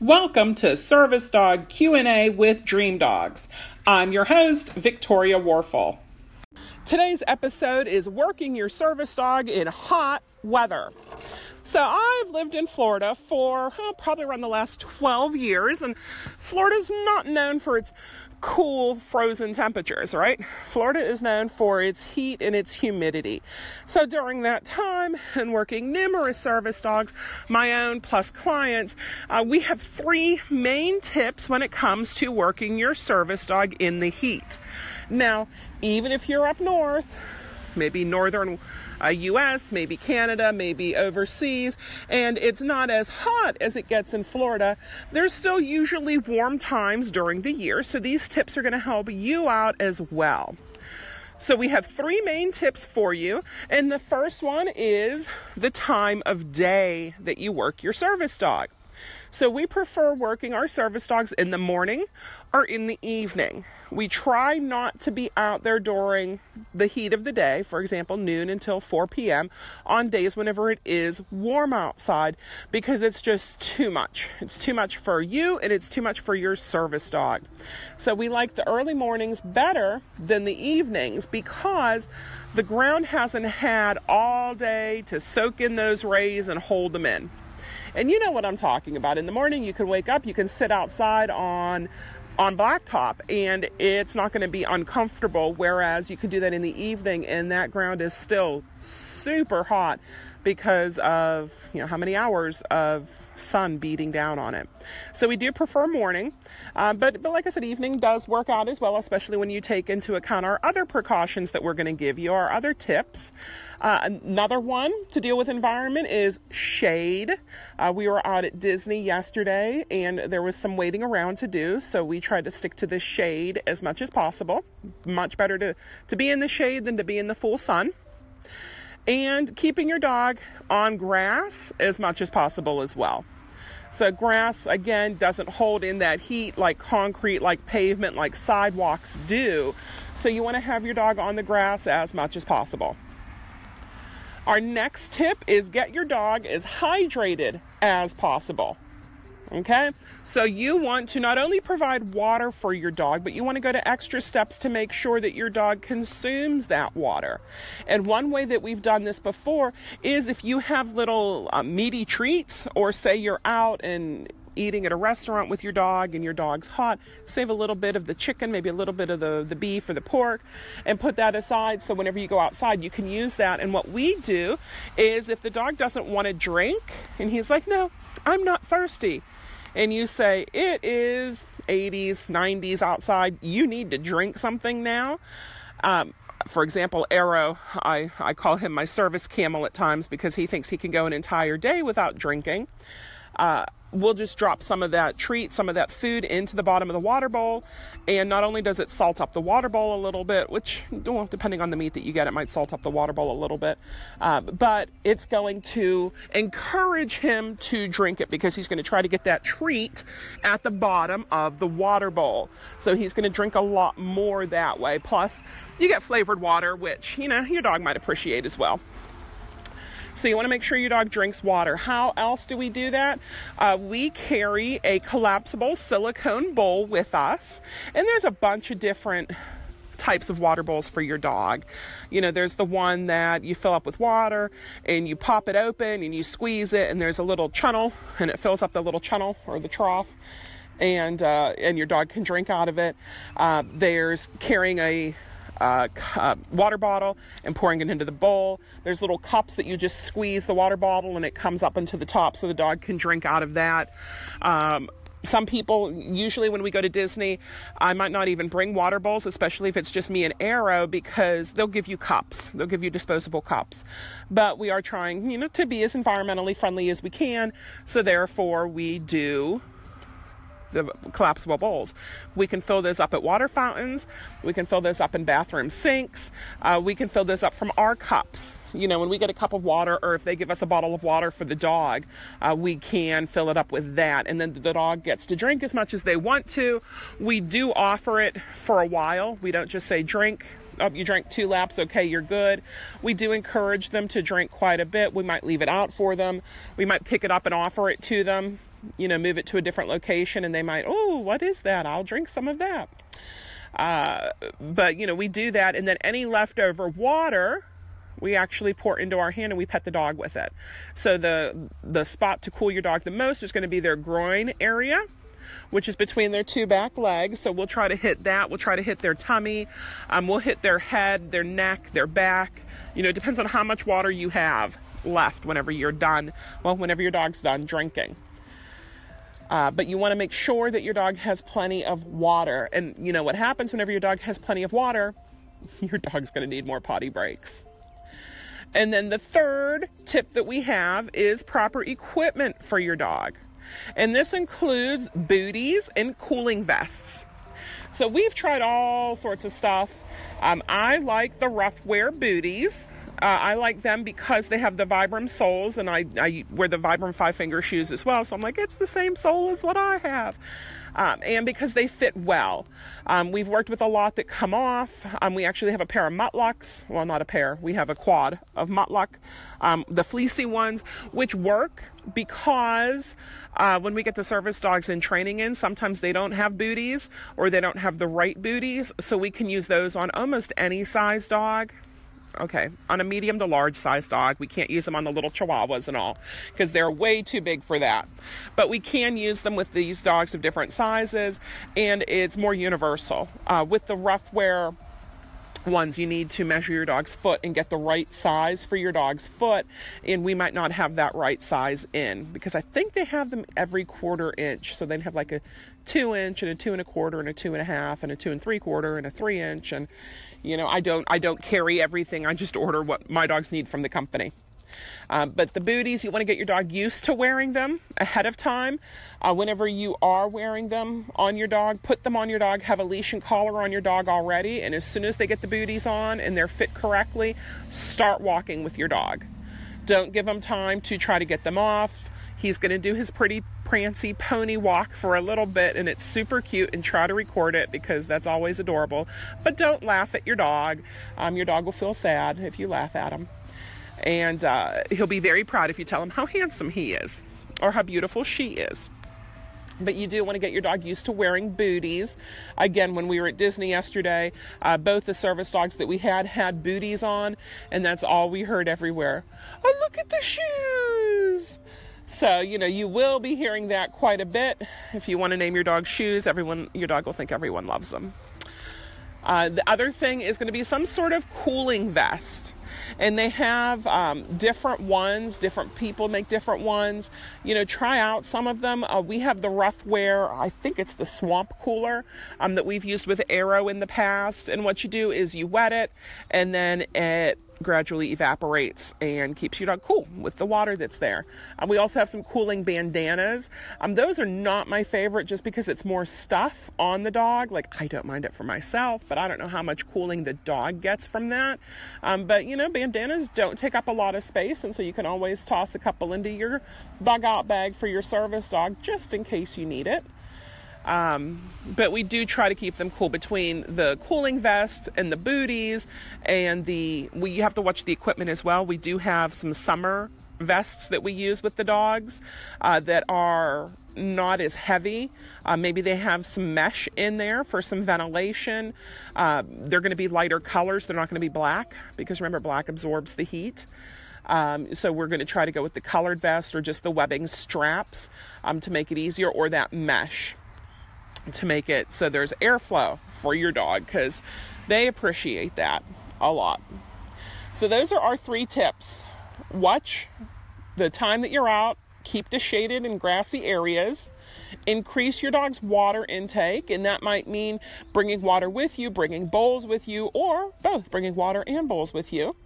Welcome to Service Dog Q&A with Dream Dogs. I'm your host, Victoria Warfel. Today's episode is working your service dog in hot weather. So I've lived in Florida for oh, probably around the last 12 years and Florida's not known for its cool frozen temperatures, right? Florida is known for its heat and its humidity. So during that time and working numerous service dogs, my own plus clients, uh, we have three main tips when it comes to working your service dog in the heat. Now, even if you're up north, maybe northern uh, US, maybe Canada, maybe overseas, and it's not as hot as it gets in Florida, there's still usually warm times during the year. So these tips are going to help you out as well. So we have three main tips for you. And the first one is the time of day that you work your service dog. So we prefer working our service dogs in the morning or in the evening. We try not to be out there during the heat of the day, for example, noon until 4 p.m., on days whenever it is warm outside, because it's just too much. It's too much for you and it's too much for your service dog. So we like the early mornings better than the evenings because the ground hasn't had all day to soak in those rays and hold them in. And you know what I'm talking about. In the morning, you can wake up, you can sit outside on on blacktop and it's not going to be uncomfortable whereas you can do that in the evening and that ground is still super hot because of you know how many hours of sun beating down on it. So we do prefer morning, uh, but but like I said, evening does work out as well, especially when you take into account our other precautions that we're going to give you, our other tips. Uh, another one to deal with environment is shade. Uh, we were out at Disney yesterday and there was some waiting around to do, so we tried to stick to the shade as much as possible. Much better to, to be in the shade than to be in the full sun and keeping your dog on grass as much as possible as well. So, grass again doesn't hold in that heat like concrete, like pavement, like sidewalks do. So, you want to have your dog on the grass as much as possible. Our next tip is get your dog as hydrated as possible. Okay, so you want to not only provide water for your dog, but you want to go to extra steps to make sure that your dog consumes that water. And one way that we've done this before is if you have little uh, meaty treats, or say you're out and eating at a restaurant with your dog and your dog's hot, save a little bit of the chicken, maybe a little bit of the, the beef or the pork, and put that aside so whenever you go outside, you can use that. And what we do is if the dog doesn't want to drink and he's like, no, I'm not thirsty and you say it is 80s, 90s outside, you need to drink something now. Um, for example, Arrow, I, I call him my service camel at times because he thinks he can go an entire day without drinking. Uh, we'll just drop some of that treat, some of that food into the bottom of the water bowl. And not only does it salt up the water bowl a little bit, which, well, depending on the meat that you get, it might salt up the water bowl a little bit, uh, but it's going to encourage him to drink it because he's going to try to get that treat at the bottom of the water bowl. So he's going to drink a lot more that way. Plus, you get flavored water, which, you know, your dog might appreciate as well. So you want to make sure your dog drinks water. How else do we do that? Uh, we carry a collapsible silicone bowl with us, and there's a bunch of different types of water bowls for your dog. You know, there's the one that you fill up with water and you pop it open and you squeeze it, and there's a little channel and it fills up the little channel or the trough. And uh, and your dog can drink out of it. Uh, there's carrying a uh, uh, water bottle and pouring it into the bowl. There's little cups that you just squeeze the water bottle and it comes up into the top so the dog can drink out of that. Um, some people, usually when we go to Disney, I might not even bring water bowls, especially if it's just me and Arrow, because they'll give you cups. They'll give you disposable cups. But we are trying, you know, to be as environmentally friendly as we can. So therefore, we do the collapsible bowls. We can fill this up at water fountains. We can fill this up in bathroom sinks. Uh, we can fill this up from our cups. You know, when we get a cup of water, or if they give us a bottle of water for the dog, uh, we can fill it up with that. And then the dog gets to drink as much as they want to. We do offer it for a while. We don't just say drink, oh, you drank two laps, okay, you're good. We do encourage them to drink quite a bit. We might leave it out for them. We might pick it up and offer it to them you know, move it to a different location and they might, oh, what is that? I'll drink some of that. Uh, but, you know, we do that. And then any leftover water, we actually pour into our hand and we pet the dog with it. So the the spot to cool your dog the most is going to be their groin area, which is between their two back legs. So we'll try to hit that. We'll try to hit their tummy. Um, we'll hit their head, their neck, their back. You know, it depends on how much water you have left whenever you're done. Well, whenever your dog's done drinking. Uh, but you want to make sure that your dog has plenty of water. And you know what happens whenever your dog has plenty of water? Your dog's going to need more potty breaks. And then the third tip that we have is proper equipment for your dog. And this includes booties and cooling vests. So we've tried all sorts of stuff. Um, I like the Ruffwear booties. Uh, I like them because they have the Vibram soles, and I, I wear the Vibram five finger shoes as well. So I'm like, it's the same sole as what I have. Um, and because they fit well. Um, we've worked with a lot that come off. Um, we actually have a pair of Muttluks. Well, not a pair. We have a quad of Muttluk, um, the fleecy ones, which work because uh, when we get the service dogs in training in, sometimes they don't have booties or they don't have the right booties. So we can use those on almost any size dog. Okay, on a medium to large size dog, we can't use them on the little chihuahuas and all because they're way too big for that. But we can use them with these dogs of different sizes, and it's more universal. Uh, with the Ruffwear ones, you need to measure your dog's foot and get the right size for your dog's foot, and we might not have that right size in because I think they have them every quarter inch, so they'd have like a two inch and a two and a quarter and a two and a half and a two and three quarter and a three inch and you know, I don't I don't carry everything. I just order what my dogs need from the company. Um, but the booties, you want to get your dog used to wearing them ahead of time. Uh, whenever you are wearing them on your dog, put them on your dog, have a leash and collar on your dog already, and as soon as they get the booties on and they're fit correctly, start walking with your dog. Don't give them time to try to get them off. He's going to do his pretty prancy pony walk for a little bit and it's super cute and try to record it because that's always adorable. But don't laugh at your dog. Um, your dog will feel sad if you laugh at him. And uh, he'll be very proud if you tell him how handsome he is or how beautiful she is but you do want to get your dog used to wearing booties. Again, when we were at Disney yesterday, uh, both the service dogs that we had had booties on, and that's all we heard everywhere. Oh, look at the shoes! So, you know, you will be hearing that quite a bit. If you want to name your dog shoes, everyone, your dog will think everyone loves them. Uh, the other thing is going to be some sort of cooling vest. And they have um, different ones, different people make different ones. You know, try out some of them. Uh, we have the Ruffwear, I think it's the Swamp Cooler um, that we've used with Arrow in the past. And what you do is you wet it and then it gradually evaporates and keeps your dog cool with the water that's there. Um, we also have some cooling bandanas. Um, those are not my favorite just because it's more stuff on the dog. Like, I don't mind it for myself, but I don't know how much cooling the dog gets from that. Um, but, you know, bandanas don't take up a lot of space, and so you can always toss a couple into your bug out bag for your service dog just in case you need it. Um, but we do try to keep them cool between the cooling vest and the booties and the we have to watch the equipment as well. We do have some summer vests that we use with the dogs uh, that are not as heavy. Uh, maybe they have some mesh in there for some ventilation. Uh, they're going to be lighter colors. They're not going to be black because remember, black absorbs the heat. Um, so we're going to try to go with the colored vest or just the webbing straps um, to make it easier, or that mesh to make it so there's airflow for your dog because they appreciate that a lot. So, those are our three tips watch the time that you're out, keep to shaded and grassy areas, increase your dog's water intake, and that might mean bringing water with you, bringing bowls with you, or both bringing water and bowls with you.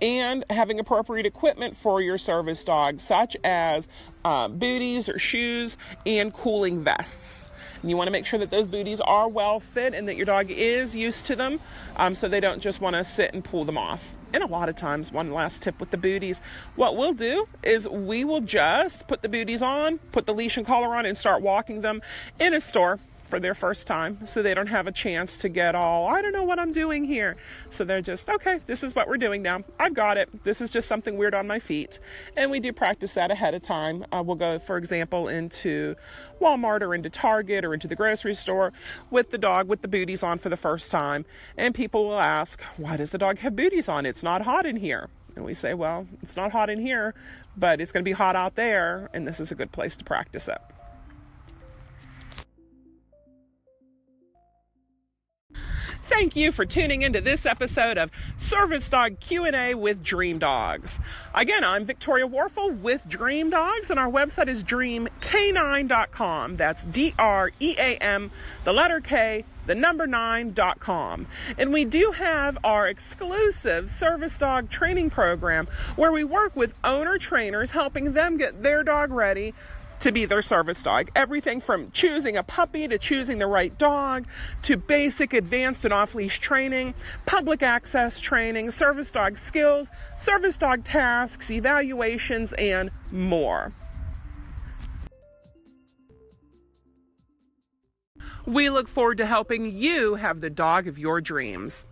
And having appropriate equipment for your service dog, such as uh, booties or shoes and cooling vests. You want to make sure that those booties are well fit and that your dog is used to them um, so they don't just want to sit and pull them off. And a lot of times, one last tip with the booties, what we'll do is we will just put the booties on, put the leash and collar on, and start walking them in a store for their first time so they don't have a chance to get all, I don't know what I'm doing here. So they're just, okay, this is what we're doing now. I've got it. This is just something weird on my feet. And we do practice that ahead of time. Uh, we'll go, for example, into Walmart or into Target or into the grocery store with the dog with the booties on for the first time. And people will ask, why does the dog have booties on? It's not hot in here. And we say, well, it's not hot in here, but it's going to be hot out there, and this is a good place to practice it. Thank you for tuning into this episode of Service Dog Q&A with Dream Dogs. Again, I'm Victoria Warfel with Dream Dogs and our website is dreamk9.com. That's D R E A M the letter K the number 9.com. And we do have our exclusive service dog training program where we work with owner trainers helping them get their dog ready to be their service dog. Everything from choosing a puppy to choosing the right dog to basic, advanced, and off leash training, public access training, service dog skills, service dog tasks, evaluations, and more. We look forward to helping you have the dog of your dreams.